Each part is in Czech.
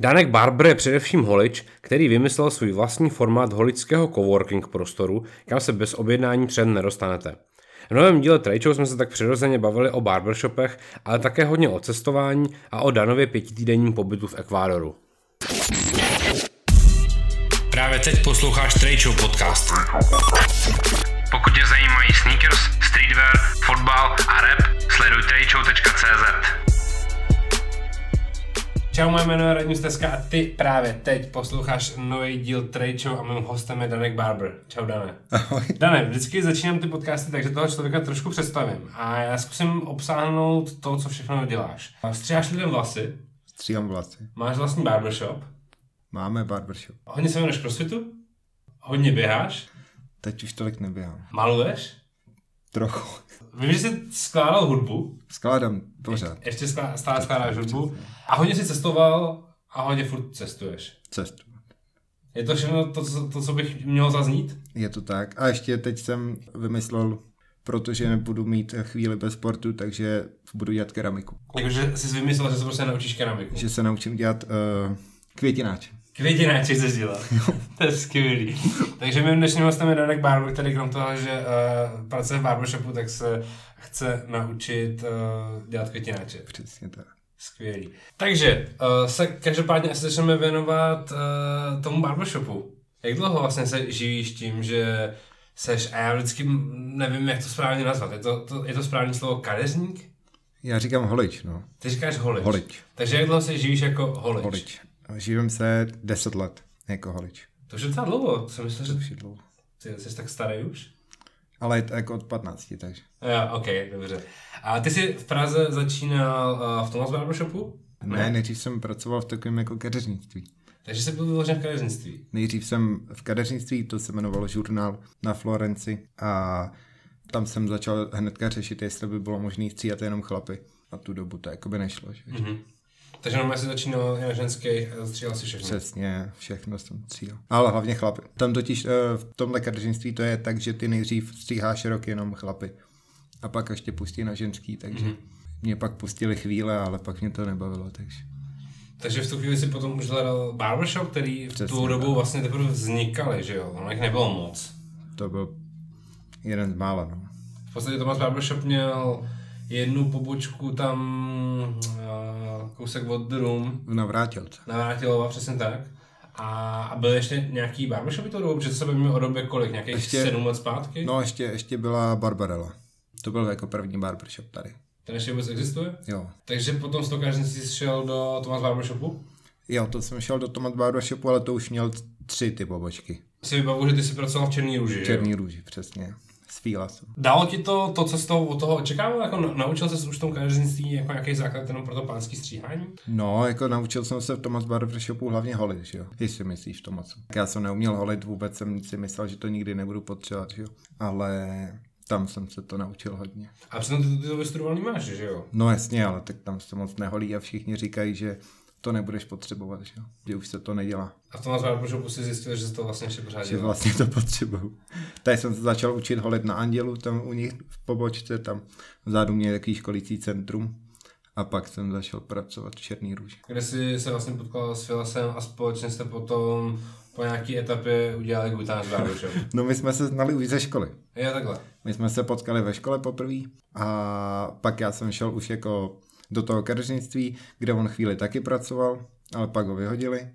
Danek Barber je především holič, který vymyslel svůj vlastní formát holičského coworking prostoru, kam se bez objednání před nedostanete. V novém díle Trade jsme se tak přirozeně bavili o barbershopech, ale také hodně o cestování a o Danově pětitýdenním pobytu v Ekvádoru. Právě teď posloucháš Show podcast. Pokud tě zajímají sneakers, streetwear, fotbal a rap, sleduj tradeshow.cz. Čau, moje jméno je Radim Steska a ty právě teď posloucháš nový díl Trade Show a mým hostem je Danek Barber. Čau, Dane. Ahoj. Dane, vždycky začínám ty podcasty, takže toho člověka trošku představím a já zkusím obsáhnout to, co všechno děláš. Stříháš lidem vlasy, Stříhám vlasy. máš vlastní barbershop, Máme barbershop. hodně se věnuješ crossfitu, hodně běháš, Teď už tolik neběhám. maluješ, Trochu. Vím, že jsi skládal hudbu, Skládám pořád ještě sklá- stále skládáš hudbu a hodně si cestoval a hodně furt cestuješ. cestu. Je to všechno to, co, to, co bych měl zaznít? Je to tak. A ještě teď jsem vymyslel, protože nebudu mít chvíli bez sportu, takže budu dělat keramiku. Jakože jsi vymyslel, že se prostě naučíš keramiku. Že se naučím dělat uh, květináče. Květináče chceš dělat. to je skvělý. Takže mým dnešním hostem je Danek Barber, který krom toho, že uh, pracuje v barbershopu, tak se chce naučit uh, dělat květináče. Přesně tak. Skvělý. Takže uh, se každopádně asi začneme věnovat uh, tomu barbershopu. Jak dlouho vlastně se živíš tím, že seš, a já vždycky nevím, jak to správně nazvat, je to, to, je to správné slovo kadeřník? Já říkám holič, no. Ty říkáš holič. Holič. Takže jak dlouho se živíš jako holič? Holič. Živím se 10 let jako holič. To už je docela dlouho, to jsem myslel, že Už je dlouho. ty jsi tak starý už. Ale je to jako od 15, takže. Jo, ok, dobře. A ty jsi v Praze začínal uh, v Thomas Barbershopu? Ne, nejdřív jsem pracoval v takovém jako kadeřnictví. Takže jsi byl vyložen v kadeřnictví. Nejdřív jsem v kadeřnictví, to se jmenovalo žurnál na Florenci a tam jsem začal hnedka řešit, jestli by bylo možné stříhat jenom chlapy. A tu dobu to jako by nešlo. Že? Mhm. Takže normálně jsi začínal na ženský a stříhal si všechno. Přesně, všechno jsem stříhal. Ale hlavně chlapy. Tam totiž eh, v tomhle kadeřnictví to je tak, že ty nejdřív stříháš rok jenom chlapy. A pak ještě pustí na ženský, takže Mhm. mě pak pustili chvíle, ale pak mě to nebavilo, takže. Takže v tu chvíli si potom už hledal barbershop, který v Přesně tu dobu vlastně teprve vznikaly, že jo? Ono jich nebylo moc. To byl jeden z mála, no. V podstatě Thomas Barbershop měl jednu pobočku tam uh, kousek od The Room, V Navrátilce. na Vrátilova, přesně tak. A, a byl ještě nějaký barbershopy tou dobu, protože to se bavíme o době kolik, nějakých Ještě- sedm let zpátky? No ještě, ještě byla Barbarella. To byl jako první barbershop tady. Ten ještě vůbec existuje? Jo. Takže potom z toho jsi šel do Thomas Barbershopu? Jo, to jsem šel do Tomat Barbershopu, ale to už měl tři ty pobočky. Si vybavu, že ty jsi pracoval v Černý růži? Černý růži, přesně. S Fíla jsem. Dalo ti to, to, co jsi toho, od toho očekával? Jako na- naučil jsi už v tom kadeřnictví jako nějaký základ jenom pro to pánský stříhání? No, jako naučil jsem se v Tomas Barbershopu hlavně holit, že jo. Jestli myslíš v Tomasu. Tak já jsem neuměl holit, vůbec jsem si myslel, že to nikdy nebudu potřebovat, že jo. Ale tam jsem se to naučil hodně. A přitom ty, ty to vystudovaný máš, že jo? No jasně, ale tak tam se moc neholí a všichni říkají, že to nebudeš potřebovat, že jo. Že už se to nedělá. A v Thomas Barbershopu si zjistil, že se to vlastně ještě pořád že dělá. vlastně to potřebuju. Tady jsem se začal učit holit na Andělu, tam u nich v pobočce, tam vzadu mě takový školící centrum a pak jsem začal pracovat v Černý růži. Kde jsi se vlastně potkal s Filasem a společně jste potom po nějaký etapě udělali Times Barbershop. No my jsme se znali už ze školy. Je takhle. My jsme se potkali ve škole poprvé a pak já jsem šel už jako do toho kadeřnictví, kde on chvíli taky pracoval, ale pak ho vyhodili.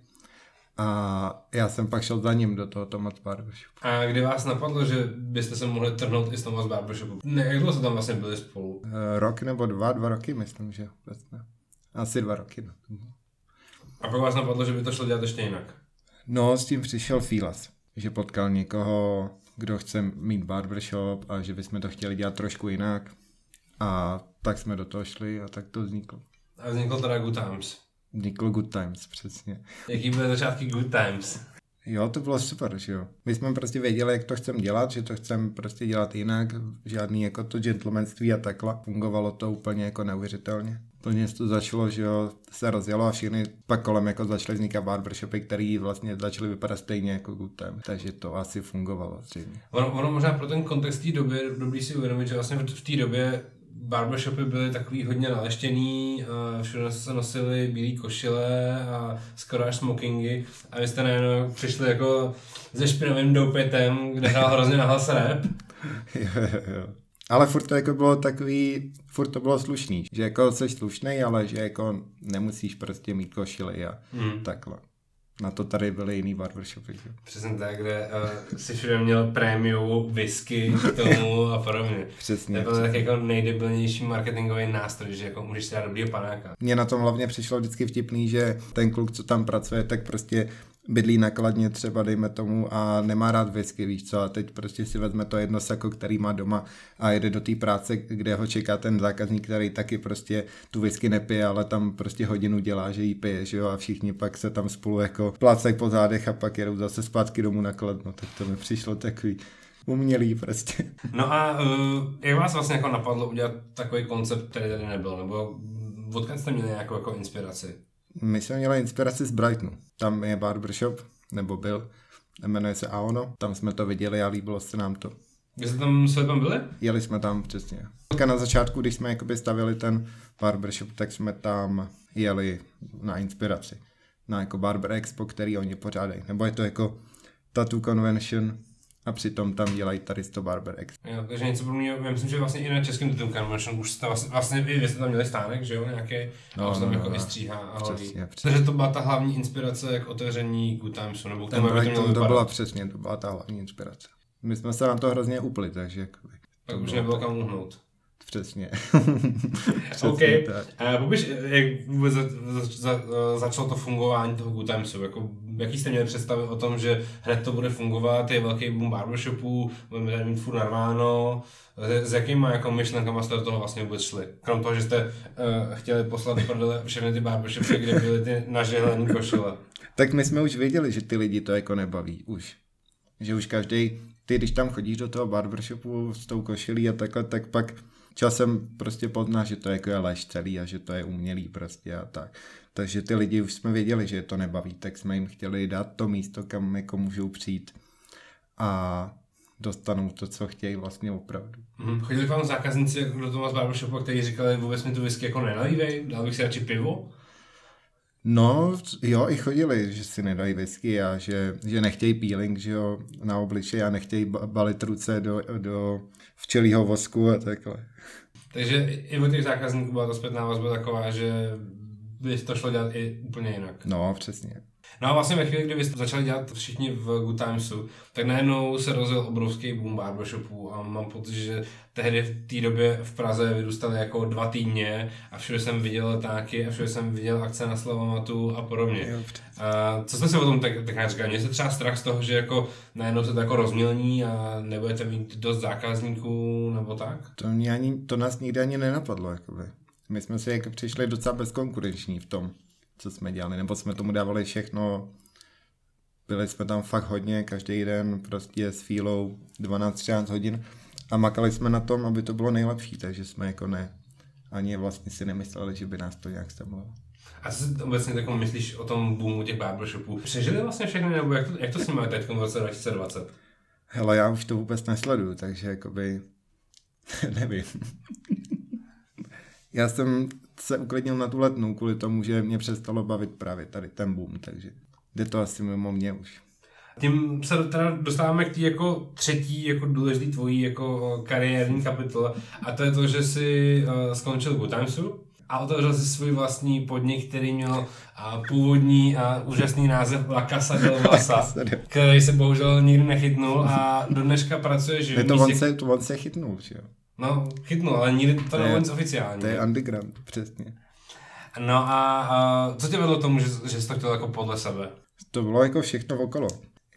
A já jsem pak šel za ním do toho Tomat Barbershopu. A kdy vás napadlo, že byste se mohli trhnout i z Thomas Barbershopu? Ne, jak dlouho jste tam vlastně byli spolu? Eh, Rok nebo dva, dva roky, myslím, že vůbec ne. Asi dva roky. No. A pak vás napadlo, že by to šlo dělat ještě jinak. No, s tím přišel Filas, že potkal někoho, kdo chce mít barbershop a že bychom to chtěli dělat trošku jinak. A tak jsme do toho šli a tak to vzniklo. A vzniklo teda Good Times. Vzniklo Good Times, přesně. Jaký byly začátky Good Times? Jo, to bylo super, že jo. My jsme prostě věděli, jak to chceme dělat, že to chceme prostě dělat jinak, žádný jako to gentlemanství a takhle. Fungovalo to úplně jako neuvěřitelně. Plně to začalo, že jo, se rozjelo a všechny pak kolem jako začaly vznikat barbershopy, které vlastně začaly vypadat stejně jako Good Time. Takže to asi fungovalo zřejmě. Ono, ono možná pro ten kontext té doby dobrý si uvědomit, že vlastně v té době barbershopy byly takový hodně naleštěný, a všude se nosili bílé košile a skoro až smokingy a vy jste najednou přišli jako se špinavým doupětem, kde hrál hrozně nahlas rap. Ale furt to jako bylo takový, furt to bylo slušný, že jako jsi slušný, ale že jako nemusíš prostě mít košily a hmm. takhle. Na to tady byly jiný barbershopy. Že? Přesně tak, kde uh, si všude měl prémiovou whisky k tomu a podobně. Přesně. To byl tak jako nejdebilnější marketingový nástroj, že jako můžeš si dát dobrýho panáka. Mně na tom hlavně přišlo vždycky vtipný, že ten kluk, co tam pracuje, tak prostě bydlí nakladně třeba, dejme tomu, a nemá rád whisky, víš co, a teď prostě si vezme to jedno sako, který má doma a jede do té práce, kde ho čeká ten zákazník, který taky prostě tu whisky nepije, ale tam prostě hodinu dělá, že jí pije, že jo, a všichni pak se tam spolu jako plácají po zádech a pak jedou zase zpátky domů nakladno, tak to mi přišlo takový umělý prostě. No a uh, jak vás vlastně jako napadlo udělat takový koncept, který tady nebyl, nebo odkud jste měli nějakou jako inspiraci? My jsme měli inspiraci z Brightonu. Tam je barbershop, nebo byl, jmenuje se Aono. Tam jsme to viděli a líbilo se nám to. Kde jste tam, jste tam byli? Jeli jsme tam, přesně. Na začátku, když jsme jakoby stavili ten barbershop, tak jsme tam jeli na inspiraci. Na jako Barber Expo, který oni pořádají. Nebo je to jako Tattoo Convention, a přitom tam dělají tady to Barber X. Jo, takže něco pro mě, já myslím, že vlastně i na českém Tattoo Convention už jste vlastně, vlastně i vy jste tam měli stánek, že jo, nějaký, no, a no, tam no, jako no, i stříhá a přesně, přesně. Takže to byla ta hlavní inspirace k otevření Good Timesu, nebo k tomu, to, to, to byla přesně, to byla ta hlavní inspirace. My jsme se na to hrozně upli, takže jakoby, Tak už nebylo kam uhnout. Přesně. Přesně OK. Uh, popiš, jak vůbec za, za, za, začalo to fungování toho Good Timesu? Jako, jaký jste měli představy o tom, že hned to bude fungovat, je velký boom barbershopů, budeme tady mít furt narváno, s, s jakýma jako myšlenkama jste do toho vlastně vůbec šli? Krom toho, že jste uh, chtěli poslat prdele všechny ty barbershopy, kde byly ty nažehlené košile. Tak my jsme už věděli, že ty lidi to jako nebaví už. Že už každý, ty když tam chodíš do toho barbershopu s tou košilí a takhle, tak pak časem prostě pozná, že to jako je lež celý a že to je umělý prostě a tak. Takže ty lidi už jsme věděli, že je to nebaví, tak jsme jim chtěli dát to místo, kam jako můžou přijít a dostanou to, co chtějí vlastně opravdu. Hmm. Chodili vám zákazníci jako do toho z barbershopu, kteří říkali, vůbec mi tu whisky jako nenalívej, dal bych si radši pivo? No, jo, i chodili, že si nedají whisky a že, že nechtějí peeling, že jo, na obličej a nechtějí balit ruce do, do včelího vosku a takhle. Takže i u těch zákazníků byla ta zpětná vazba taková, že by to šlo dělat i úplně jinak. No, přesně. No a vlastně ve chvíli, kdy vy jste začali dělat všichni v Good Timesu, tak najednou se rozjel obrovský boom barbershopů a mám pocit, že tehdy v té době v Praze vyrůstaly jako dva týdně a všude jsem viděl letáky a všude jsem viděl akce na Slavomatu a podobně. A co jste si o tom tak, tak říkal? Mě se třeba strach z toho, že jako najednou se to jako rozmělní a nebudete mít dost zákazníků nebo tak? To, mě ani, to nás nikdy ani nenapadlo. Jakoby. My jsme si jako přišli docela bezkonkurenční v tom co jsme dělali, nebo jsme tomu dávali všechno, byli jsme tam fakt hodně, každý den prostě s fílou 12-13 hodin a makali jsme na tom, aby to bylo nejlepší, takže jsme jako ne, ani vlastně si nemysleli, že by nás to nějak stemlo. A co si obecně takovou myslíš o tom boomu těch barbershopů? Přežili vlastně všechny, nebo jak to, jak to s nimi teď v roce 2020? Hele, já už to vůbec nesleduju, takže jakoby nevím. já jsem se uklidnil na tu letnou kvůli tomu, že mě přestalo bavit právě tady ten boom, takže jde to asi mimo mě už. Tím se teda dostáváme k té jako třetí jako důležitý tvojí jako kariérní kapitole a to je to, že jsi uh, skončil Good Timesu a otevřel si svůj vlastní podnik, který měl uh, původní a uh, úžasný název La Casa del Vasa, který se bohužel nikdy nechytnul a do dneška pracuje, že je to, on se, to on se chytnul, že jo? No, chytnul, ale nikdy to nebylo nic oficiální. To je underground, přesně. No a, a co tě vedlo tomu, že, že jsi to chtěl jako podle sebe? To bylo jako všechno okolo.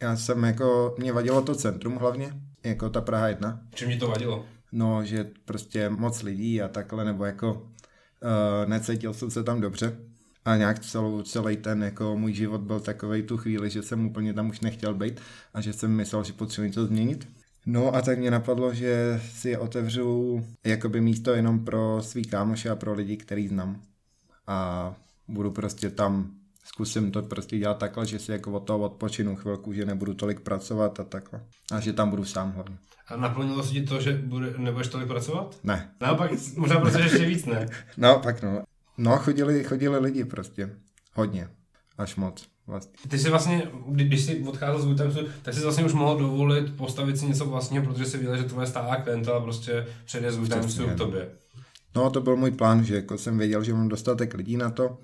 Já jsem jako, mě vadilo to centrum hlavně, jako ta Praha 1. Čím mi to vadilo? No, že prostě moc lidí a takhle, nebo jako uh, necítil jsem se tam dobře. A nějak celou, celý ten jako můj život byl takový tu chvíli, že jsem úplně tam už nechtěl být a že jsem myslel, že potřebuji něco změnit. No a tak mě napadlo, že si otevřu jakoby místo jenom pro svý kámoše a pro lidi, který znám. A budu prostě tam zkusím to prostě dělat takhle, že si jako od toho odpočinu chvilku, že nebudu tolik pracovat a takhle. A že tam budu sám hlavně. A naplnilo se ti to, že bude, nebudeš tolik pracovat? Ne. Naopak, možná protože ještě víc ne. No, pak no. No, chodili, chodili lidi prostě. Hodně. Až moc. Vlastně. Ty jsi vlastně, kdy- když jsi odcházel z Gutemsu, tak jsi vlastně už mohl dovolit postavit si něco vlastního, protože jsi viděl, že tvoje stálá klientela prostě přejde z Přesně. k tobě. No, to byl můj plán, že jako jsem věděl, že mám dostatek lidí na to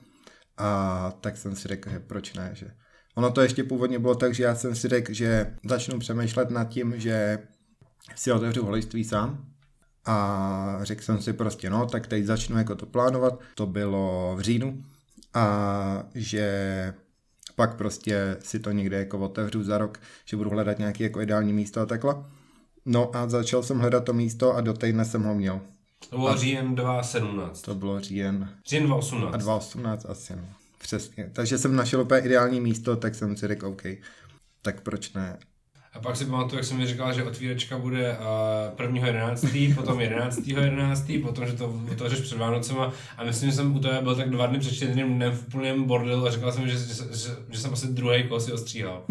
a tak jsem si řekl, že proč ne, že ono to ještě původně bylo tak, že já jsem si řekl, že začnu přemýšlet nad tím, že si otevřu holičství sám a řekl jsem si prostě, no, tak teď začnu jako to plánovat, to bylo v říjnu a že pak prostě si to někde jako otevřu za rok, že budu hledat nějaké jako ideální místo a takhle. No a začal jsem hledat to místo a do týdne jsem ho měl. To bylo říjen 2017. To bylo říjen Říjen a 2018. 2018 asi, no. Přesně. Takže jsem našel úplně ideální místo, tak jsem si řekl, OK, tak proč ne. A pak si pamatuju, jak jsem mi říkal, že otvíračka bude uh, 1.11., potom 11.11., potom, že to otevřeš před Vánocema a myslím, že jsem u tebe byl tak dva dny před čtyřným dnem v úplném bordelu a říkal jsem, že, že, že, že jsem asi druhý kol si ostříhal.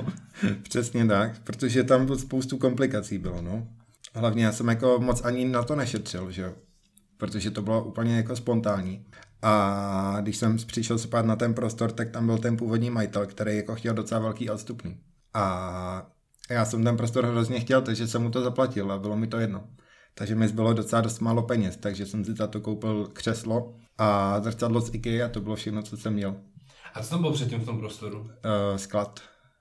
Přesně tak, protože tam bylo spoustu komplikací bylo, no. Hlavně já jsem jako moc ani na to nešetřil, že jo. Protože to bylo úplně jako spontánní. A když jsem přišel se pát na ten prostor, tak tam byl ten původní majitel, který jako chtěl docela velký odstupný. A já jsem ten prostor hrozně chtěl, takže jsem mu to zaplatil a bylo mi to jedno. Takže mi zbylo docela dost málo peněz, takže jsem si za to koupil křeslo a zrcadlo z IKEA a to bylo všechno, co jsem měl. A co tam bylo předtím v tom prostoru? Uh, sklad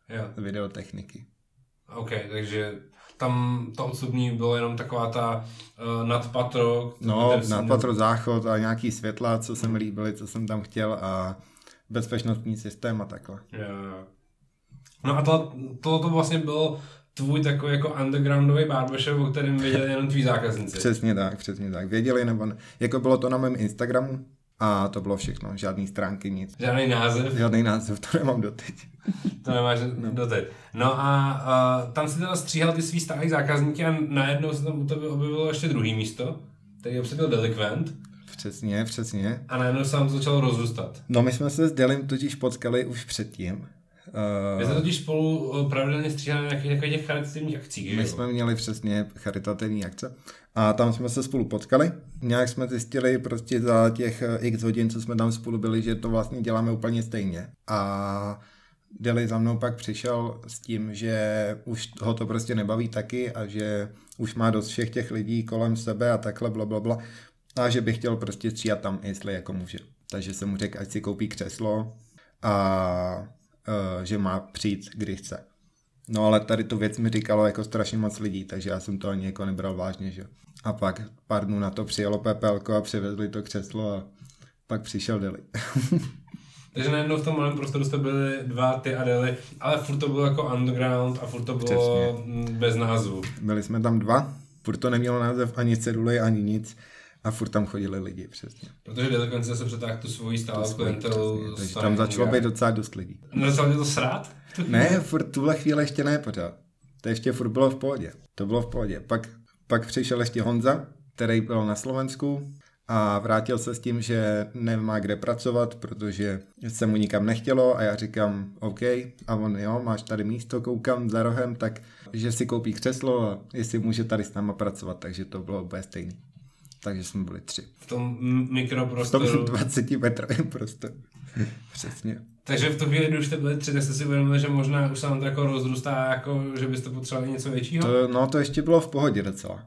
Jo, videotechniky. OK, takže tam to odstupní bylo jenom taková ta uh, nadpatro. No, jsem- nadpatro záchod a nějaký světla, co se mi líbily, co jsem tam chtěl a bezpečnostní systém a takhle. Jo, jo. No a to, to, to vlastně byl tvůj takový jako undergroundový barbershop, o kterém věděli jenom tví zákazníci. Přesně tak, přesně tak. Věděli nebo ne. Jako bylo to na mém Instagramu a to bylo všechno. Žádný stránky, nic. Žádný název, Žádný název, to nemám doteď. to nemáš no. doteď. No a uh, tam si teda stříhal ty svý stálý zákazníky a najednou se tam u tebe objevilo ještě druhý místo, který obsadil delikvent Přesně, přesně. a najednou se tam to začalo rozrůstat. No my jsme se s Delim totiž potkali už předtím. Uh, jste totiž spolu uh, pravidelně stříhali na nějakých takových těch charitativních akcích, My že jsme jo? měli přesně charitativní akce a tam jsme se spolu potkali. Nějak jsme zjistili prostě za těch eh, x hodin, co jsme tam spolu byli, že to vlastně děláme úplně stejně. A Deli za mnou pak přišel s tím, že už ho to prostě nebaví taky a že už má dost všech těch lidí kolem sebe a takhle bla, bla, bla. A že by chtěl prostě stříhat tam, jestli jako může. Takže jsem mu řekl, ať si koupí křeslo a že má přijít, kdy chce. No ale tady tu věc mi říkalo jako strašně moc lidí, takže já jsem to ani jako nebral vážně, že. A pak pár dnů na to přijelo PPLko a přivezli to křeslo a pak přišel Deli. Takže najednou v tom malém prostoru jste byli dva, ty a Deli, ale furt to bylo jako underground a furt to bylo mm, bez názvu. Byli jsme tam dva, furt to nemělo název ani ceduly, ani nic a furt tam chodili lidi, přesně. Protože Delikvent se přetáhl tu svoji stálou Svoji, klientelu. Takže tam začalo být docela dost lidí. Začal tě to srát? Ne, furt tuhle chvíli ještě ne pořád. To ještě furt bylo v pohodě. To bylo v pohodě. Pak, pak přišel ještě Honza, který byl na Slovensku a vrátil se s tím, že nemá kde pracovat, protože se mu nikam nechtělo a já říkám OK a on jo, máš tady místo, koukám za rohem, tak že si koupí křeslo a jestli může tady s náma pracovat, takže to bylo úplně stejný. Takže jsme byli tři. V tom m- V tom mikroprostoru. 20 metrovém prostoru. Přesně. Takže v tu chvíli, kdy už jste byli tři, tak jste si uvědomili, že možná už se vám to jako rozrůstá, jako, že byste potřebovali něco většího? To, no to ještě bylo v pohodě docela.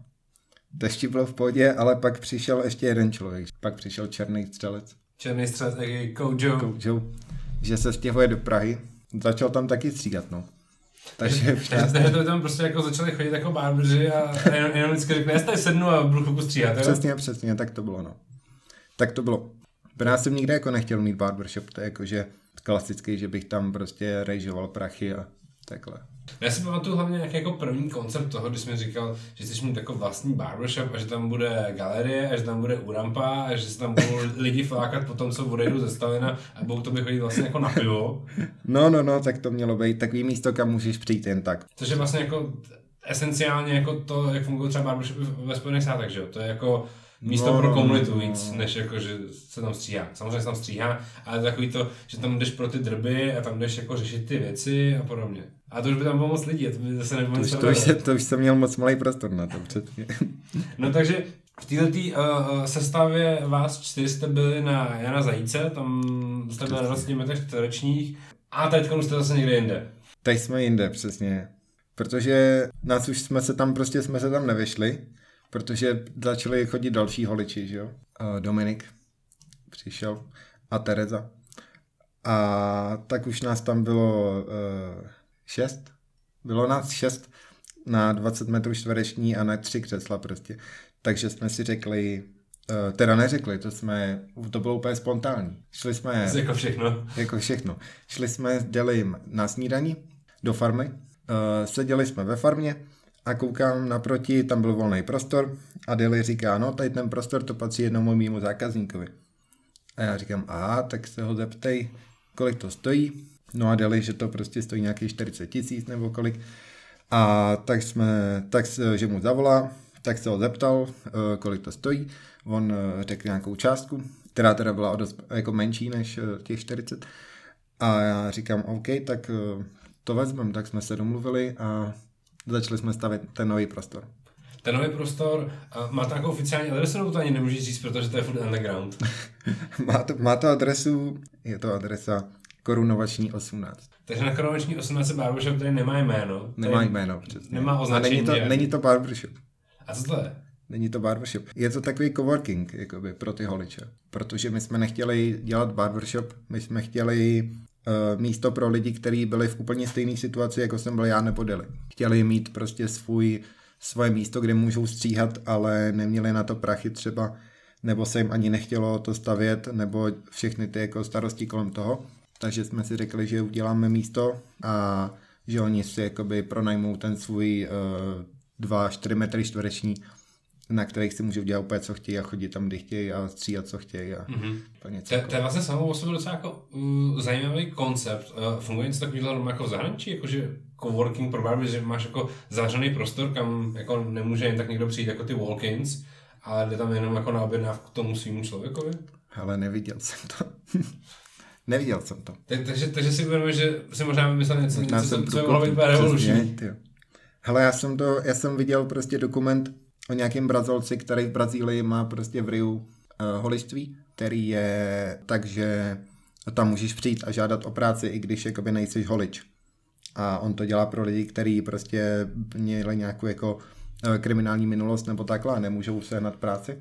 To ještě bylo v pohodě, ale pak přišel ještě jeden člověk. Pak přišel černý střelec, Černý střelec, jaký Kojo. Koučou, že se stěhuje do Prahy. Začal tam taky střídat, no. Takže Takže takže to tam prostě jako začali chodit jako barbři a jenom, jenom vždycky řekne, já tady sednu a budu chvilku stříhat, jo? přesně, přesně, tak to bylo, no. Tak to bylo. Pro já jsem nikdy jako nechtěl mít barbershop, to je jako, že klasický, že bych tam prostě rejžoval prachy a takhle. Já si pamatuju hlavně nějaký jako první koncept toho, když jsi mi říkal, že chceš mít jako vlastní barbershop a že tam bude galerie a že tam bude urampa a že se tam budou lidi flákat po tom, co odejdu ze Stalina a budou to by chodit vlastně jako na pivo. No, no, no, tak to mělo být takový místo, kam můžeš přijít jen tak. Což je vlastně jako esenciálně jako to, jak fungují třeba barbershopy ve Spojených státech, že jo? To je jako místo No, pro komunitu no. víc, než jako, že se tam stříhá. Samozřejmě se tam stříhá, ale takový to, že tam jdeš pro ty drby a tam jdeš jako řešit ty věci a podobně. A to už by tam bylo moc lidí, a to by zase nebylo To už, to, už, to už jsem měl moc malý prostor na to, přesně. No takže v této uh, sestavě vás čtyři jste byli na Jana Zajíce, tam jste byli na 20 metrech čtverečních a teď jste zase někde jinde. Teď jsme jinde, přesně. Protože nás už jsme se tam prostě jsme se tam nevyšli, protože začali chodit další holiči, že jo? Dominik přišel a Tereza. A tak už nás tam bylo uh, šest. Bylo nás šest na 20 metrů čtvereční a na tři křesla prostě. Takže jsme si řekli, uh, teda neřekli, to jsme, to bylo úplně spontánní. Šli jsme jako všechno. jako všechno. Šli jsme s Delim na snídani do farmy, uh, seděli jsme ve farmě a koukám naproti, tam byl volný prostor a Deli říká, no tady ten prostor to patří jednomu mýmu zákazníkovi. A já říkám, aha, tak se ho zeptej, kolik to stojí. No a Deli, že to prostě stojí nějakých 40 tisíc nebo kolik. A tak jsme, tak že mu zavolá, tak se ho zeptal, eh, kolik to stojí. On eh, řekl nějakou částku, která teda byla dost jako menší než eh, těch 40. A já říkám, OK, tak to vezmem, tak jsme se domluvili a začali jsme stavět ten nový prostor. Ten nový prostor a má to jako oficiální adresu, nebo to ani nemůžeš říct, protože to je furt underground. má, to, má to adresu, je to adresa Korunovační 18. Takže na Koronační 18 Barbershop tady nemá jméno. Nemá jméno, přesně. Nemá A označení. není to, není to barbershop. A co to je? Není to barbershop. Je to takový coworking jakoby, pro ty holiče. Protože my jsme nechtěli dělat barbershop, my jsme chtěli místo pro lidi, kteří byli v úplně stejné situaci, jako jsem byl já nebo. Chtěli mít prostě svůj, svoje místo, kde můžou stříhat, ale neměli na to prachy třeba, nebo se jim ani nechtělo to stavět, nebo všechny ty jako starosti kolem toho. Takže jsme si řekli, že uděláme místo a že oni si jakoby pronajmou ten svůj uh, 2-4 metry čtvereční, na kterých si můžou dělat úplně co chtějí a chodit tam, kdy chtějí a stříhat, co chtějí a Mhm. úplně To, je- to je vlastně samou o sobě docela jako uh, zajímavý koncept. Uh, funguje něco takového jako v zahraničí, jakože coworking pro barby, že máš jako zavřený prostor, kam jako nemůže jen tak někdo přijít jako ty walk-ins, ale jde tam jenom jako na objednávku k tomu svýmu člověkovi. Ale neviděl jsem to. neviděl jsem to. Tak, takže, takže si uvědomuješ, že si možná vymyslel něco, Možná něco jsem co, co by mohlo být revoluční. Hele, já jsem to, já jsem viděl prostě dokument o nějakém Brazilci, který v Brazílii má prostě v Riu uh, holičství, který je tak, že tam můžeš přijít a žádat o práci, i když jakoby nejsiš holič. A on to dělá pro lidi, kteří prostě měli nějakou jako eh, kriminální minulost nebo takhle a nemůžou se nad práci.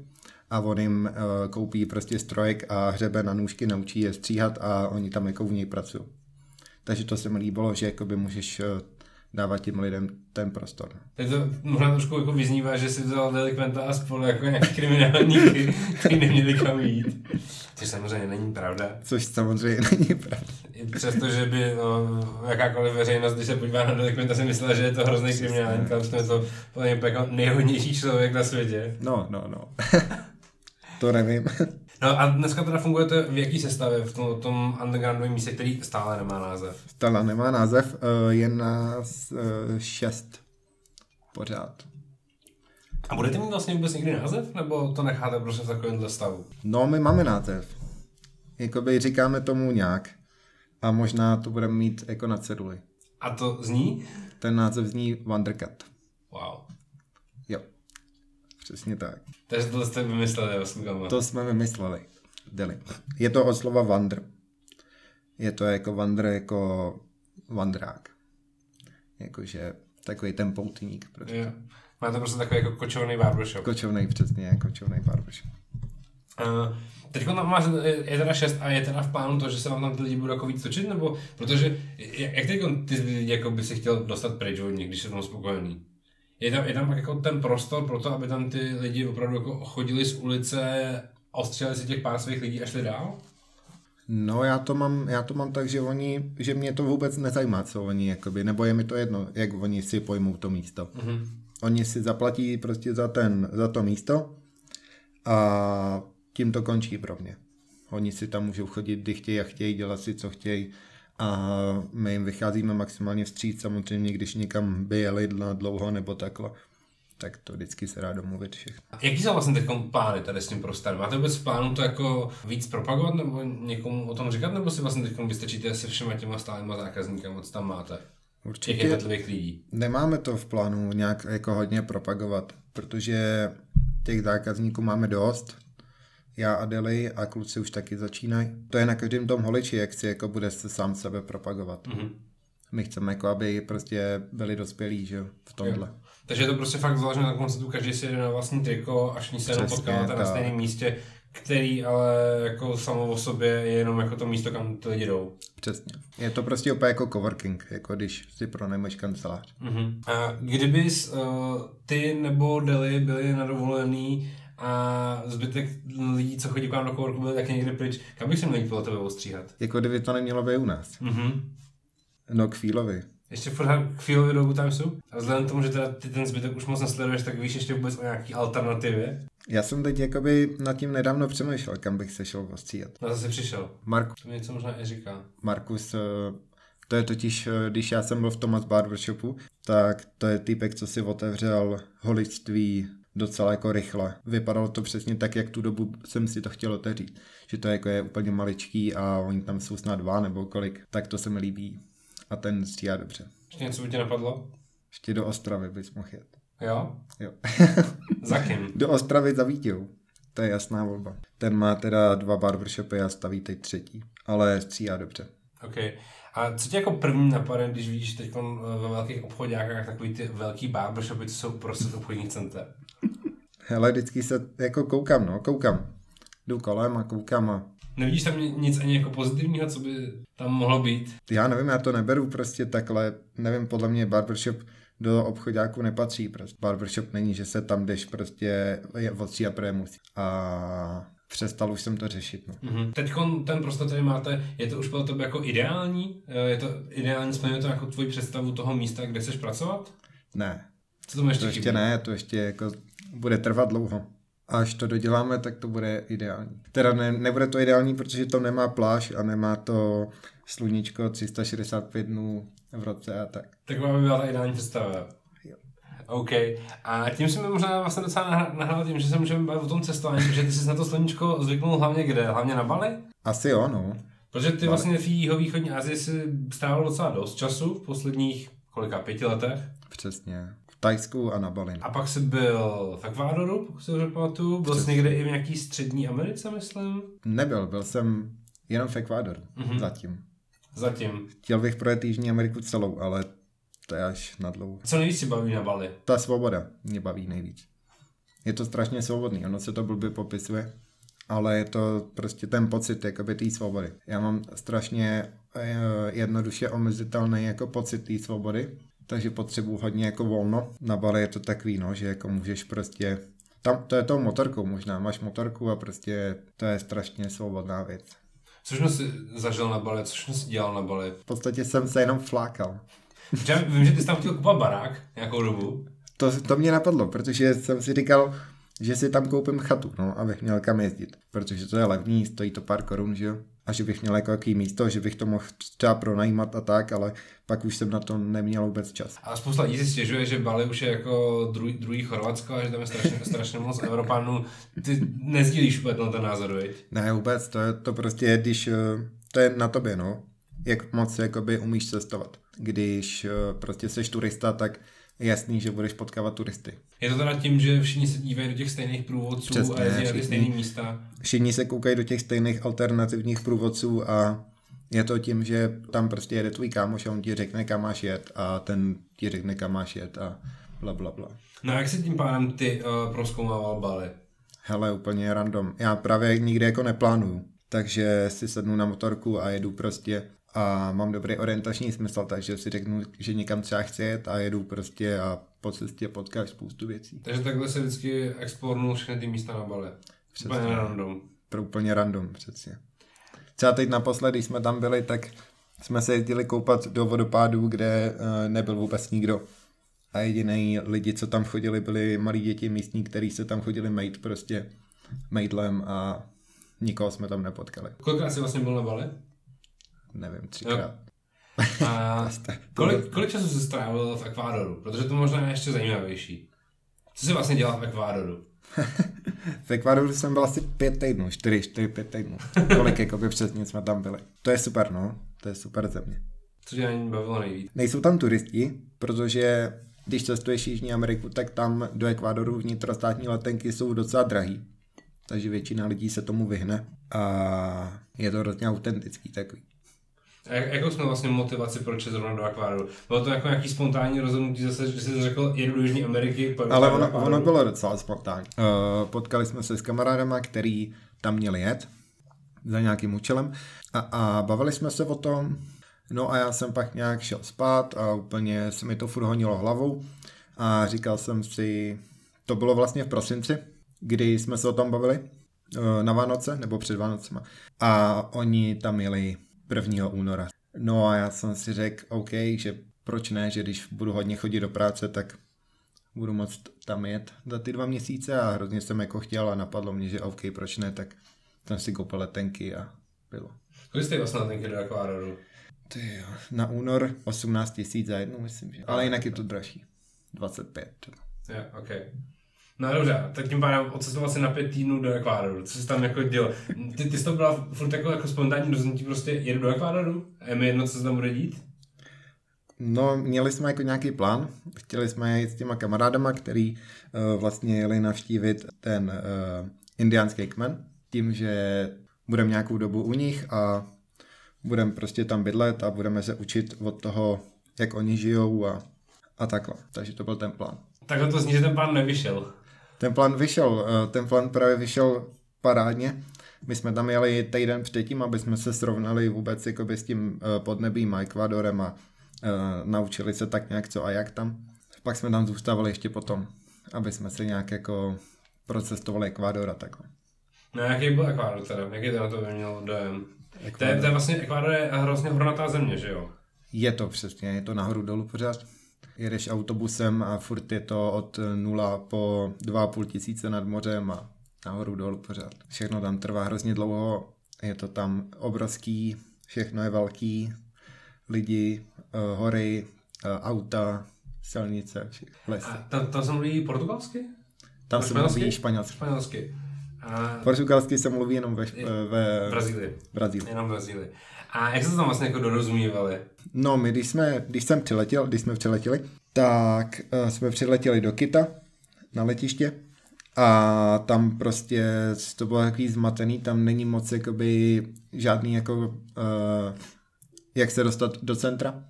A on jim eh, koupí prostě strojek a hřebe na nůžky, naučí je stříhat a oni tam jako v něj pracují. Takže to se mi líbilo, že jakoby můžeš eh, dávat těm lidem ten prostor. Tak to možná trošku jako vyznívá, že si vzal delikventa a spolu jako nějaký kriminálníky, kteří neměli kam jít. Což samozřejmě není pravda. Což samozřejmě není pravda. I Přesto, že by no, jakákoliv veřejnost, když se podívá na delikventa, si myslela, že je to hrozný kriminálník, ale je to podle mě jako nejhodnější člověk na světě. No, no, no. to nevím. No a dneska teda funguje to v jaký sestavě, v tom, tom undergroundovém místě, který stále nemá název. Stala nemá název, eh, je nás eh, šest pořád. A budete mít vlastně vůbec někdy název, nebo to necháte prostě v takovémhle stavu? No, my máme název. Jakoby říkáme tomu nějak. A možná to budeme mít jako na ceduli. A to zní? Ten název zní Wondercat. Wow. Přesně tak. Takže tohle jste vymysleli vlastně kama. To jsme vymysleli. Deli. Je to od slova wander. Je to jako wander, jako vandrák. Jakože takový ten poutník. Prostě. Jo. Máte prostě takový jako kočovný barbershop. Kočovnej přesně, kočovnej barbershop. Uh, teď tam máš, je teda šest a je teda v plánu to, že se vám tam ty lidi budou jako víc točit, nebo protože jak jak teď ty lidi jako by si chtěl dostat pryč od nich, když jsou tam spokojený? Je tam, je tam jako ten prostor pro to, aby tam ty lidi opravdu jako chodili z ulice, ostřeli si těch pár svých lidí a šli dál? No já to mám, já to mám tak, že oni, že mě to vůbec nezajímá, co oni, jakoby, nebo je mi to jedno, jak oni si pojmou to místo. Mhm. Oni si zaplatí prostě za, ten, za to místo a tím to končí pro mě. Oni si tam můžou chodit, kdy chtějí a chtějí, dělat si, co chtějí a my jim vycházíme maximálně vstříc, samozřejmě, když někam by jeli na dlouho nebo takhle, tak to vždycky se dá domluvit všechno. Jaký jsou vlastně teď plány tady s tím prostorem? Máte vůbec v plánu to jako víc propagovat nebo někomu o tom říkat, nebo si vlastně teď vystačíte se všema těma stálýma zákazníky, co tam máte? Těch Určitě jednotlivých lidí. nemáme to v plánu nějak jako hodně propagovat, protože těch zákazníků máme dost. Já a Deli a kluci už taky začínají. To je na každém tom holiči, jak si jako bude se sám sebe propagovat. Mhm. My chceme, jako aby prostě byli dospělí, že jo, v tomhle. Takže je to prostě fakt založené na konceptu, každý si jede na vlastní triko, až ní se jenom potkáváte na stejném místě, který ale jako samo o sobě je jenom jako to místo, kam ty lidi jdou. Přesně. Je to prostě úplně jako coworking, jako když si pronajmeš kancelář. Mhm. A kdybys uh, ty nebo Deli byli na dovolený a zbytek lidí, co chodí k vám do coworku, byli taky někde pryč, kam bych si měl jít podle tebe ostříhat? Jako kdyby to nemělo být u nás. Mhm. No k Fílovi. Ještě furt k chvíli do Time jsou? A vzhledem k tomu, že teda ty ten zbytek už moc nesleduješ, tak víš ještě vůbec o nějaký alternativě? Já jsem teď jakoby nad tím nedávno přemýšlel, kam bych se šel ostříhat. No zase přišel. Mark, To mi něco možná i říká. Markus, eh, to je totiž, eh, když já jsem byl v Thomas Barbershopu, tak to je týpek, co si otevřel holičství docela jako rychle. Vypadalo to přesně tak, jak tu dobu jsem si to chtěl otevřít. Že to jako je úplně maličký a oni tam jsou snad dva nebo kolik, tak to se mi líbí. A ten stříhá dobře. Ještě něco by tě napadlo? Ještě do Ostravy bys mohl jet. Jo? Jo. Za kým? do Ostravy za Vítěou. To je jasná volba. Ten má teda dva barbershopy a staví teď třetí. Ale stříhá dobře. OK. A co tě jako první napadne, když vidíš teď ve velkých obchodákách takový ty velký barbershopy, co jsou prostě obchodních center? Hele, vždycky se jako koukám, no, koukám. Jdu kolem a koukám a Nevidíš tam ni- nic ani jako pozitivního, co by tam mohlo být? já nevím, já to neberu prostě takhle, nevím, podle mě barbershop do obchodáku nepatří prostě. Barbershop není, že se tam jdeš prostě je odstří a pré musí. A přestal už jsem to řešit, no. Mhm. Teď ten prostor, který máte, je to už pro tebe jako ideální? Eh, Je to ideální, splňuje to jako tvoji představu toho místa, kde chceš pracovat? Ne, Co tomu ještě to ještě chybí? ne, to ještě jako bude trvat dlouho. A až to doděláme, tak to bude ideální. Teda ne, nebude to ideální, protože to nemá pláž a nemá to sluníčko 365 dnů v roce a tak. Taková by byla ta ideální představa. OK. A tím mi možná vlastně docela nahrál tím, že se můžeme bavit o tom cestování, protože ty jsi na to sluníčko zvyknul hlavně kde? Hlavně na Bali? Asi jo, no. Protože ty vlastně v jihovýchodní Asii si strávil docela dost času v posledních kolika pěti letech. Přesně. Tajsku a na Bali. A pak jsi byl v Ekvádoru, pokud dobře pamatuju. Byl jsi někde i v nějaký střední Americe, myslím. Nebyl, byl jsem jenom v Ekvádoru Mhm. zatím. Zatím. Chtěl bych projet Jižní Ameriku celou, ale to je až na dlouho. Co nejvíc si baví na Bali? Ta svoboda mě baví nejvíc. Je to strašně svobodný, ono se to blbě popisuje, ale je to prostě ten pocit jakoby té svobody. Já mám strašně eh, jednoduše omezitelný jako pocit té svobody, takže potřebuji hodně jako volno. Na Bali je to takový, no, že jako můžeš prostě tam, to je tou motorkou možná, máš motorku a prostě to je strašně svobodná věc. Co všechno jsi zažil na Bali? Co všechno jsi dělal na Bali? V podstatě jsem se jenom flákal. Já vím, že ty jsi tam chtěl kupovat barák nějakou dobu. To, to mě napadlo, protože jsem si říkal, že si tam koupím chatu, no, abych měl kam jezdit. Protože to je levný, stojí to pár korun, že jo. A že bych měl jako jaký místo, že bych to mohl třeba pronajímat a tak, ale pak už jsem na to neměl vůbec čas. A spousta lidí si stěžuje, že Bali už je jako druhý, druhý Chorvatsko a že tam je strašně, strašně moc Evropanů. Ty nezdílíš vůbec na ten názor, viď? Ne, vůbec, to, je, to prostě je, když, eh, to je na tobě, no. Jak moc jakoby umíš cestovat. Když eh, prostě seš turista, tak je jasný, že budeš potkávat turisty. Je to teda tím, že všichni se dívají do těch stejných průvodců Přesně, a jezdí na ty stejné místa. Všichni se koukají do těch stejných alternativních průvodců a je to tím, že tam prostě jede tvůj kámoš a on ti řekne, kam máš jet a ten ti řekne, kam máš jet a bla, bla, bla. No a jak si tím pádem ty uh, proskoumával Bali? Hele, úplně random. Já právě nikdy jako neplánuju, takže si sednu na motorku a jedu prostě a mám dobrý orientační smysl, takže si řeknu, že někam třeba chci jet a jedu prostě a po cestě potkáš spoustu věcí. Takže takhle se vždycky explornul všechny ty místa na Bali. Přesně. Úplně random. Pro úplně random přesně. Třeba teď naposledy, když jsme tam byli, tak jsme se jezdili koupat do vodopádů, kde uh, nebyl vůbec nikdo. A jediný lidi, co tam chodili, byli malí děti místní, kteří se tam chodili mejt prostě mejdlem a nikoho jsme tam nepotkali. Kolikrát jsi vlastně byl na Bali? Nevím, třikrát. A kolik, kolik času jsi strávil v Ekvádoru? Protože to možná je ještě zajímavější. Co jsi vlastně dělal v Ekvádoru? v Ekvádoru jsem byl asi pět týdnů, čtyři, čtyři, pět týdnů. Kolik jakoby přesně jsme tam byli. To je super, no. To je super země. Co tě na ní bavilo nejvíc? Nejsou tam turisti, protože když cestuješ Jižní Ameriku, tak tam do Ekvádoru vnitrostátní letenky jsou docela drahý. Takže většina lidí se tomu vyhne a je to hrozně autentický takový. A jak, jakou jsme vlastně motivaci, proč je zrovna do Ekvádoru? Bylo to jako nějaký spontánní rozhodnutí zase, že jsi řekl, jedu do Jižní Ameriky? Ale ono, ono bylo docela spontánní. Uh, potkali jsme se s kamarádama, který tam měli jet za nějakým účelem a, a bavili jsme se o tom, no a já jsem pak nějak šel spát a úplně se mi to furt honilo hlavou a říkal jsem si, to bylo vlastně v prosinci, kdy jsme se o tom bavili uh, na Vánoce, nebo před Vánocema a oni tam jeli 1. února. No a já jsem si řekl, OK, že proč ne, že když budu hodně chodit do práce, tak budu moct tam jet za ty dva měsíce a hrozně jsem jako chtěl a napadlo mě, že OK, proč ne, tak jsem si koupil letenky a bylo. Kolik jste vlastně letenky do Ekvádoru? Ty jo, na únor 18 tisíc za jednu, myslím, že. Ale jinak je to dražší. 25. Jo, yeah, OK. No dobře, tak tím pádem odcestoval si na pět týdnů do Ekvádoru. Co jsi tam jako dělal? Ty, ty jsi to byla furt jako, jako spontánní rozhodnutí, prostě jedu do Ekvádoru a je mi jedno, co se tam bude dít? No, měli jsme jako nějaký plán. Chtěli jsme jít s těma kamarádama, který uh, vlastně jeli navštívit ten uh, indiánský kmen, tím, že budeme nějakou dobu u nich a budeme prostě tam bydlet a budeme se učit od toho, jak oni žijou a, a takhle. Takže to byl ten plán. Takhle to zní, že ten plán nevyšel. Ten plán vyšel, eh, ten plán právě vyšel parádně. My jsme tam jeli týden předtím, aby jsme se srovnali vůbec jakoby s tím eh, podnebím a Ekvadorem a uh, naučili se tak nějak co a jak tam. Pak jsme tam zůstávali ještě potom, aby jsme se nějak jako procestovali Ekvador a takhle. No jaký byl Ekvádor teda? Jaký to na to měl dojem? To je, to je vlastně, Ekvádor je hrozně hornatá země, že jo? Je to přesně, je to nahoru dolů pořád jedeš autobusem a furt je to od nula po 2,5 tisíce nad mořem a nahoru dolů pořád. Všechno tam trvá hrozně dlouho, je to tam obrovský, všechno je velký, lidi, uh, hory, uh, auta, silnice, lesy. A tam, tam se mluví portugalsky? Tam se mluví španělsky. Španělsky. A... Portugalsky se mluví jenom ve, ve Brazílii. Brazílii. Jenom Brazílii. A jak se tam vlastně jako dorozumívali? No, my když jsme, když jsem přiletěl, když jsme přiletěli, tak uh, jsme přiletěli do Kita na letiště a tam prostě to bylo takový zmatený, tam není moc jakoby žádný jako uh, jak se dostat do centra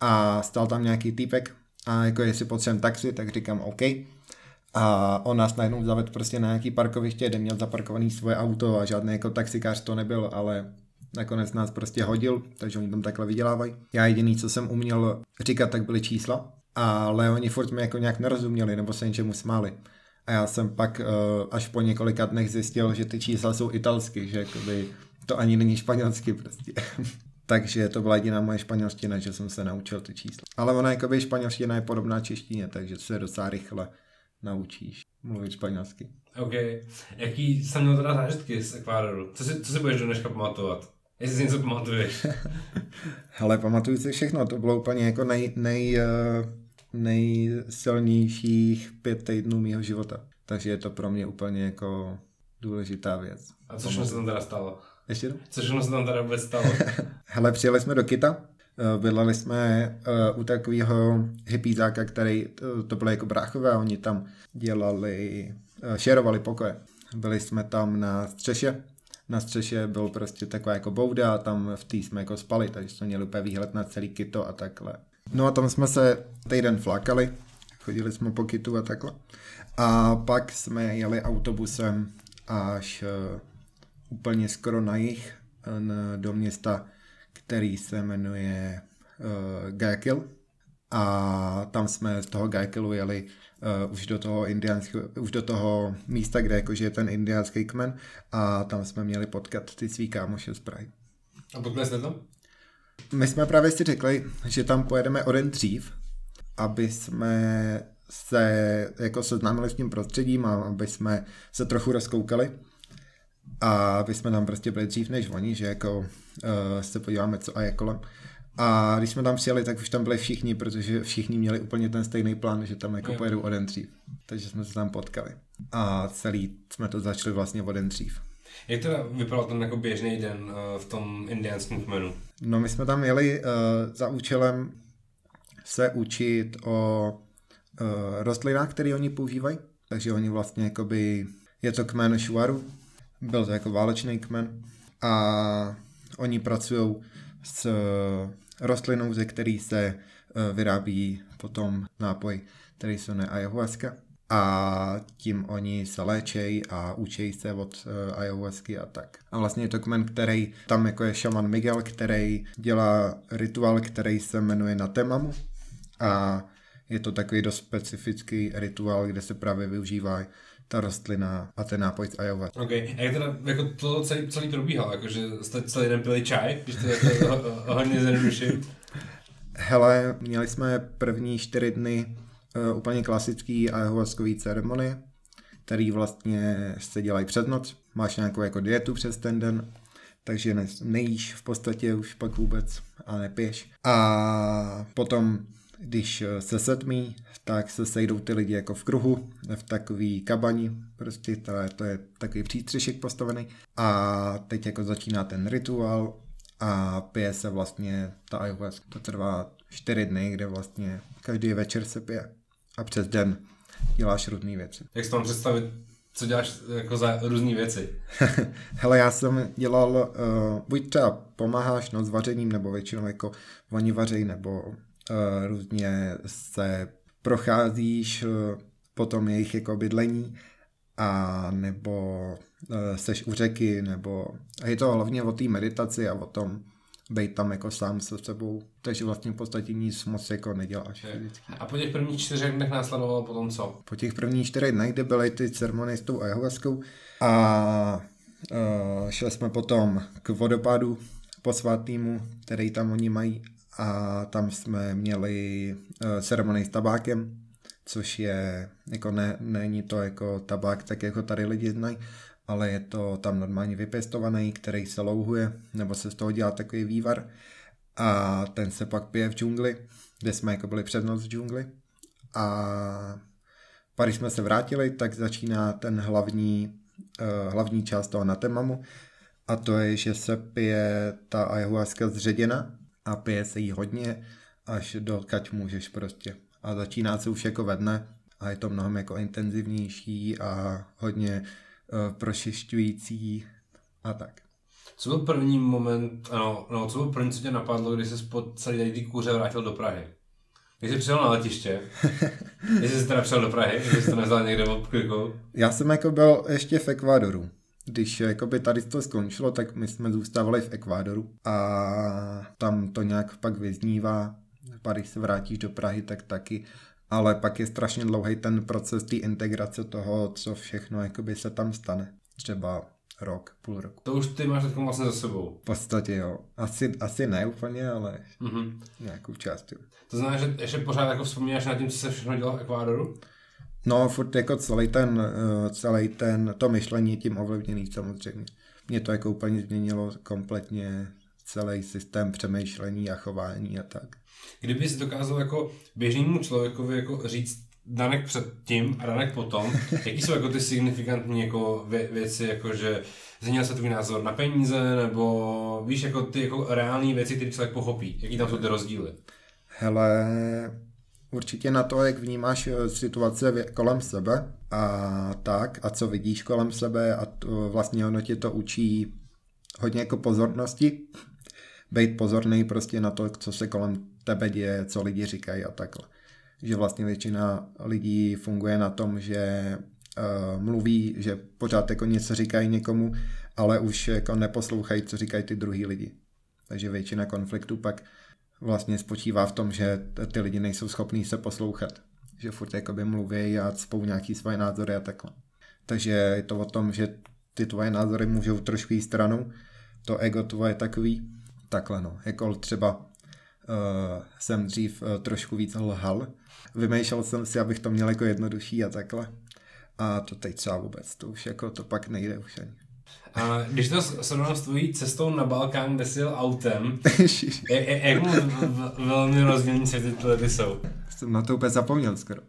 a stal tam nějaký týpek a jako jestli potřebujeme taxi, tak říkám OK. A on nás najednou zavedl prostě na nějaký parkoviště, kde měl zaparkovaný svoje auto a žádný jako taxikář to nebyl, ale nakonec nás prostě hodil, takže oni tam takhle vydělávají. Já jediný, co jsem uměl říkat, tak byly čísla, ale oni furt mi jako nějak nerozuměli nebo se něčemu smáli. A já jsem pak uh, až po několika dnech zjistil, že ty čísla jsou italsky, že jakoby to ani není španělsky prostě. takže to byla jediná moje španělština, že jsem se naučil ty čísla. Ale ona jakoby španělština je podobná češtině, takže se docela rychle naučíš mluvit španělsky. OK. Jaký jsem měl teda zážitky z Ekvádoru? Co si, co si budeš do dneška pamatovat? Jestli si něco pamatuješ. Hele, pamatuju si všechno, to bylo úplně jako nej, nej, uh, nejsilnějších pět týdnů mého života. Takže je to pro mě úplně jako důležitá věc. A co se tam teda stalo? Ještě jednou? Co všechno se tam teda vůbec stalo? Hele, přijeli jsme do Kita, eh, bydleli jsme uh, u takového hippízáka, který, to, bylo jako bráchové oni tam dělali, uh, šerovali pokoje. Byli jsme tam na střeše na střeše byl prostě taková jako bouda a tam v té jsme jako spali, takže jsme měli úplně výhled na celý kito a takhle. No a tam jsme se týden flákali, chodili jsme po kitu a takhle. A pak jsme jeli autobusem až úplně skoro na jich do města, který se jmenuje uh, Gajkil. A tam jsme z toho Gajkilu jeli uh, už do toho už do toho místa, kde jakože je ten indiánský kmen a tam jsme měli potkat ty svý kámoše z Prahy. A potkali jste to? My jsme právě si řekli, že tam pojedeme o den dřív, aby jsme se jako seznámili s tím prostředím a aby jsme se trochu rozkoukali a aby jsme tam prostě byli dřív než oni, že jako uh, se podíváme co a je kolem. A když jsme tam přijeli, tak už tam byli všichni, protože všichni měli úplně ten stejný plán, že tam jako Jo. pojedou o den dřív. Takže jsme se tam potkali. A celý jsme to začali vlastně o den dřív. Jak teda vypadal ten jako běžný den uh, v tom indiánském kmenu? No my jsme tam jeli uh, za účelem se učit o uh, rostlinách, které oni používají. Takže oni vlastně jakoby, je to kmen šuaru, byl to jako válečný kmen a oni pracují s uh, rostlinou, ze který se uh, vyrábí potom nápoj, který se jmenuje ayahuasca a tím oni se léčej a učí se od uh, ayahuasky a tak. A vlastně je to kmen, který tam jako je šaman Miguel, který dělá rituál, který se jmenuje Natemamu a je to takový dost specifický rituál, kde se právě využívá ta rostlina a ten nápoj z ayahuasca. OK. A jak teda jako to celý, celý probíhalo? Jakože jste celý den pili čaj, když to jako ho- ho- hodně zjednoduším? Hele, měli jsme první čtyři dny uh, úplně klasický ayahuaskový ceremonie, který vlastně se dělají přes noc. Máš nějakou jako dietu přes ten den, takže ne, nejíš v podstatě už pak vůbec a nepiješ. A potom, když eh, se setmí, tak se sejdou ty lidi jako v kruhu, v takový kabani, prostě to je, to je takový přístřešek postavený. A teď jako začíná ten rituál a pije se vlastně ta ayahuasca. To trvá čtyři dny, kde vlastně každý večer se pije. A přes den děláš různé věci. Jak si tam představit, co děláš jako za různé věci? Hele, já jsem dělal, uh, buď třeba pomáháš no, s vařením, nebo většinou jako oni vařejí, nebo různě se procházíš uh, po tom jejich jako bydlení, a nebo uh, seš u řeky, nebo a je to hlavně o té meditaci a o tom být tam jako sám se sebou, takže vlastně v podstatě nic moc jako neděláš. fyzicky. A po těch prvních čtyřech dnech následovalo potom co? po těch prvních čtyřech dnech, kde byly ty ceremonie s tou ayahuaskou a uh, šli jsme potom k vodopádu posvátnému, který tam oni mají a tam jsme měli uh, ceremonii s tabákem, což je, jako ne, není to jako tabák, tak jako tady lidi znají, ale je to tam normálně vypěstovaný, který se louhuje, nebo se z toho dělá takový vývar. A ten se pak pije v džungli, kde jsme jako byli před noc v džungli. A pak když jsme se vrátili, tak začíná ten hlavní, uh, hlavní část toho natemamu a to je, že se pije ta ayahuasca zředěna a pije se jí hodně, až do kať můžeš prostě. A začíná se už jako ve dne a je to mnohem jako intenzivnější a hodně uh, prošišťující a tak. Co byl první moment, ano, no, co byl první, co tě napadlo, když jsi po celý tady ty kůře vrátil do Prahy? Když jsi přijel na letiště, jestli jsi teda přijel do Prahy, jestli jsi to nezval někde od kliku, Já jsem jako byl ještě v Ekvádoru. Když jakoby tady to skončilo, tak my jsme zůstávali v Ekvádoru a tam to nějak pak vyznívá. Pak když se vrátíš do Prahy, tak taky. Ale pak je strašně dlouhý ten proces té integrace toho, co všechno jakoby se tam stane. Třeba rok, půl roku. to už ty máš teď vlastně za sebou. V podstatě jo. Asi, asi ne úplně, ale Mhm. nějakou část jo. To znamená, že ještě pořád jako vzpomínáš na tím, co se všechno dělo v Ekvádoru? No, furt jako celý ten, eh, celý ten, to myšlení je tím ovlivněný samozřejmě. Mě to jako úplně změnilo kompletně celý systém přemýšlení a chování a tak. Kdyby si dokázal jako běžnému člověkovi jako říct danek před tím a danek potom, jaký jsou jako ty signifikantní jako vě- věci, jako že změnil se tvůj názor na peníze, nebo víš, jako ty jako reální věci, které člověk pochopí, jaký tam jsou ty rozdíly. Hele, určitě na to, jak vnímáš eh, situace kolem sebe a tak, a co vidíš kolem sebe a to, vlastně ono tě to učí hodně jako pozornosti, být pozorný prostě na to, co se kolem tebe děje, co lidi říkají a takhle. Že vlastně většina lidí funguje na tom, že uh, mluví, že pořád jako něco říkají někomu, ale už jako neposlouchají, co říkají ty druhý lidi. Takže většina konfliktů pak vlastně spočívá v tom, že ty lidi nejsou schopní se poslouchat. Že furt jakoby mluví a cpou nějaký svoje názory a takhle. Takže je to o tom, že ty tvoje názory můžou trošku jít stranou, to ego tvoje takový, takhle no. Jako třeba uh, jsem dřív uh, trošku víc lhal, vymýšlel jsem si, abych to měl jako jednodušší a takhle. A to teď třeba vůbec, to už jako to pak nejde už ani. A když to srovnám s tvojí cestou na Balkán, kde jsi jel autem, jak, jak velmi rozdílní světy ty jsou? Jsem na to úplně zapomněl skoro.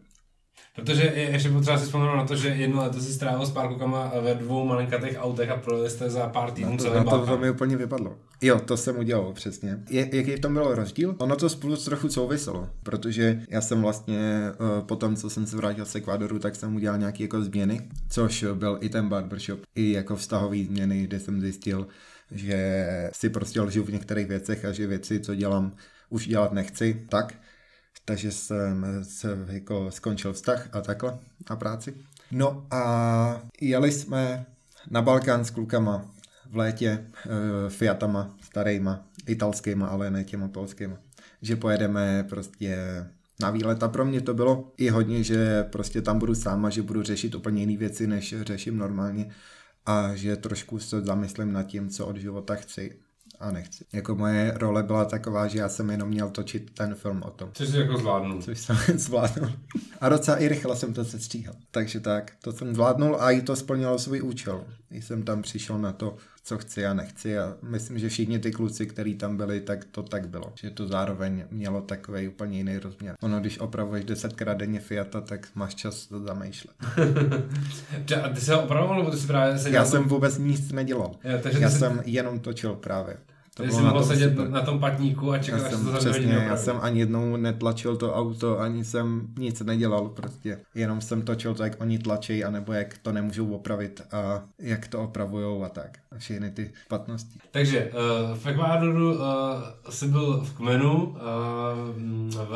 Protože je ještě potřeba si vzpomenout na to, že jedno leto si strávil s pár klukama ve dvou malinkatých autech a projeli jste za pár týdnů celý na to, to mi úplně vypadlo. Jo, to jsem udělal, přesně. Je, jaký v tom byl rozdíl? Ono to spolu trochu souviselo, protože já jsem vlastně uh, po tom, co jsem se vrátil z Ekvádoru, tak jsem udělal nějaké jako změny, což byl i ten barbershop, i jako vztahový změny, kde jsem zjistil, že si prostě lžu v některých věcech a že věci, co dělám, už dělat nechci, tak takže jsem se jako skončil vztah a takhle na práci. No a jeli jsme na Balkán s klukama v létě e, Fiatama, starýma, italskýma, ale ne těma polskýma. Že pojedeme prostě na výlet a pro mě to bylo i hodně, že prostě tam budu sám a že budu řešit úplně jiné věci, než řeším normálně a že trošku se zamyslím nad tím, co od života chci a nechci. Jako moje role byla taková, že já jsem jenom měl točit ten film o tom. Což jsi jako zvládnul. Což jsem zvládnul. A docela i rychle jsem to sestříhal. Takže tak, to jsem zvládnul a i to splnilo svůj účel. Jsem tam přišel na to, co chci a nechci a myslím, že všichni ty kluci, kteří tam byli, tak to tak bylo. Že to zároveň mělo takový úplně jiný rozměr. Ono, když opravuješ desetkrát denně Fiata, tak máš čas to zamýšlet. a ty se opravoval, nebo ty jsi právě seděl? Já jsem vůbec nic nedělal. Já, takže Já jsi... jsem jenom točil právě. To jsi mohl sedět super. na tom patníku a čekat, až to přesně, já jsem ani jednou netlačil to auto, ani jsem nic nedělal prostě. Jenom jsem točil to, jak oni tlačí, anebo jak to nemůžou opravit a jak to opravujou a tak. A všechny ty špatnosti. Takže uh, v Ekvádoru uh, jsi byl v kmenu, uh, v,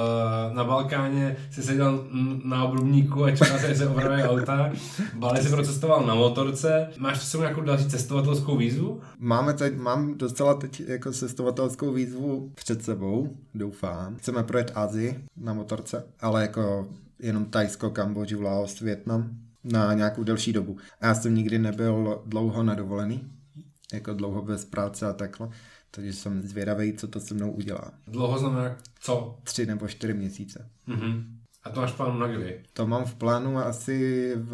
na Balkáně jsi seděl na obrubníku a čekal se, se opraví auta. Bali si procestoval na motorce. Máš to nějakou další cestovatelskou výzvu? Máme teď, mám docela teď jako cestovatelskou výzvu před sebou, doufám. Chceme projet Azii na motorce, ale jako jenom Tajsko, Kambodžu, Laos, Větnam na nějakou delší dobu. A já jsem nikdy nebyl dlouho na dovolený, jako dlouho bez práce a takhle. Takže jsem zvědavý, co to se mnou udělá. Dlouho znamená co? Tři nebo čtyři měsíce. Mm-hmm. A to máš plánu na kdy? To mám v plánu asi v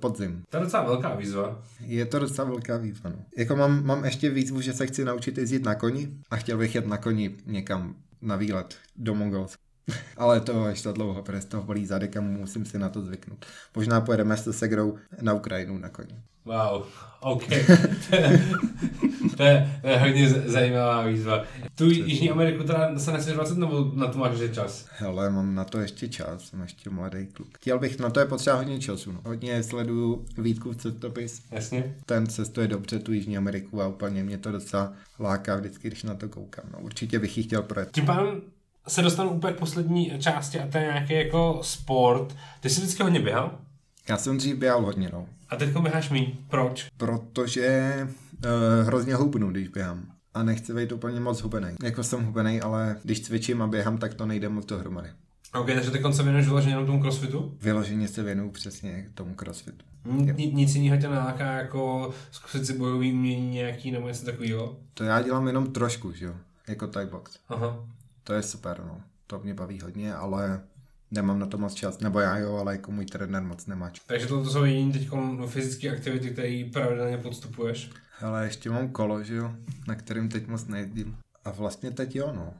podzim. To je docela velká výzva. Je to docela velká výzva. No. Jako mám, mám ještě výzvu, že se chci naučit jezdit na koni a chtěl bych jet na koni někam na výlet do Mongolska. Ale to ještě dlouho, protože toho bolí zadek a musím si na to zvyknout. Možná pojedeme se Segrou na Ukrajinu na koni. Wow, OK. to, je, to je hodně zajímavá výzva. Tu Jižní Ameriku teda se nechceš 20 nebo na to máš ještě čas? Hele, mám na to ještě čas, jsem ještě mladý kluk. Chtěl bych, na to je potřeba hodně času. No. Hodně sleduju Vítku v cestopis. Jasně. Ten cestuje dobře tu Jižní Ameriku a úplně mě to docela láká vždycky, když na to koukám. No, určitě bych ji chtěl projet. Tím pádem se dostanu úplně k poslední části a to je nějaký jako sport. Ty jsi vždycky hodně běhal? Já jsem dřív běhal hodně, no. A teď běháš míň. Proč? Protože uh, hrozně hubnu, když běhám. A nechci být úplně moc hubený. Jako jsem hubený, ale když cvičím a běhám, tak to nejde moc dohromady. Ok, takže ty se věnuješ vyloženě jenom tomu crossfitu? Vyloženě se věnuju přesně tomu crossfitu. N- nic jiného tě neláká jako zkusit si bojový umění nějaký nebo něco takového? To já dělám jenom trošku, že jo, jako Thai box. Aha. To je super, no. To mě baví hodně, ale nemám na to moc čas, nebo já jo, ale jako můj trenér moc nemá čas. Takže to jsou jediné teď fyzické aktivity, které pravidelně podstupuješ? Ale ještě mám kolo, že jo, na kterým teď moc nejezdím. A vlastně teď jo, no.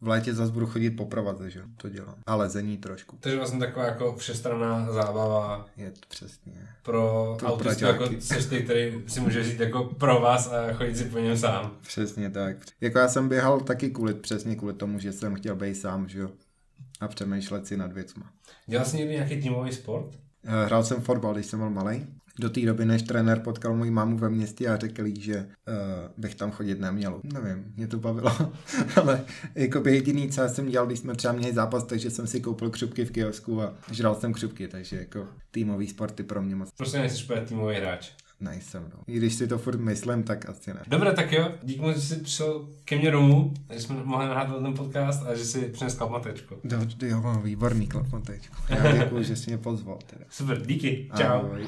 V létě zase budu chodit po provaze, že to dělám. A lezení trošku. Takže vlastně taková jako všestranná zábava. Je to přesně. Pro autistu jako cesty, který si může říct jako pro vás a chodit si po něm sám. Přesně tak. Jako já jsem běhal taky kvůli, přesně kvůli tomu, že jsem chtěl být sám, že jo. A přemýšlet si nad věcma. Dělal jsi někdy nějaký týmový sport? Eh, hrál jsem fotbal, když jsem byl malý do té doby, než trenér potkal moji mámu ve městě a řekl jí, že uh, bych tam chodit neměl. Nevím, mě to bavilo, ale jako by jediný, co jsem dělal, když jsme třeba měli zápas, takže jsem si koupil křupky v kiosku a žral jsem křupky, takže jako týmový sporty pro mě moc. Prostě nejsi úplně týmový hráč. Nejsem, no. I když si to furt myslím, tak asi ne. Dobré, tak jo. Díky moc, že jsi přišel ke mně domů, že jsme mohli nahrát ten podcast a že si přinesl klapmatečku. Do, jo, mám výborný klapmatečku. Já děkuji, že jsi mě pozval. Teda. Super, díky. Čau. Ahoj.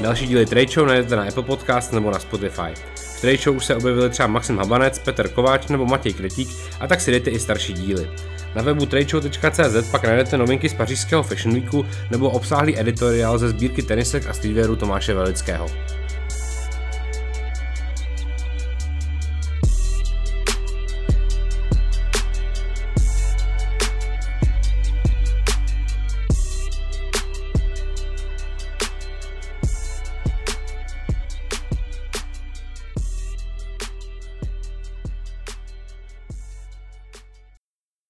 Další díly Trade Show najdete na Apple Podcast nebo na Spotify. V Trade Show už se objevili třeba Maxim Habanec, Petr Kováč nebo Matěj Kretík a tak si dejte i starší díly. Na webu tradeshow.cz pak najdete novinky z pařížského Fashion Weeku nebo obsáhlý editoriál ze sbírky tenisek a streetwearu Tomáše Velického.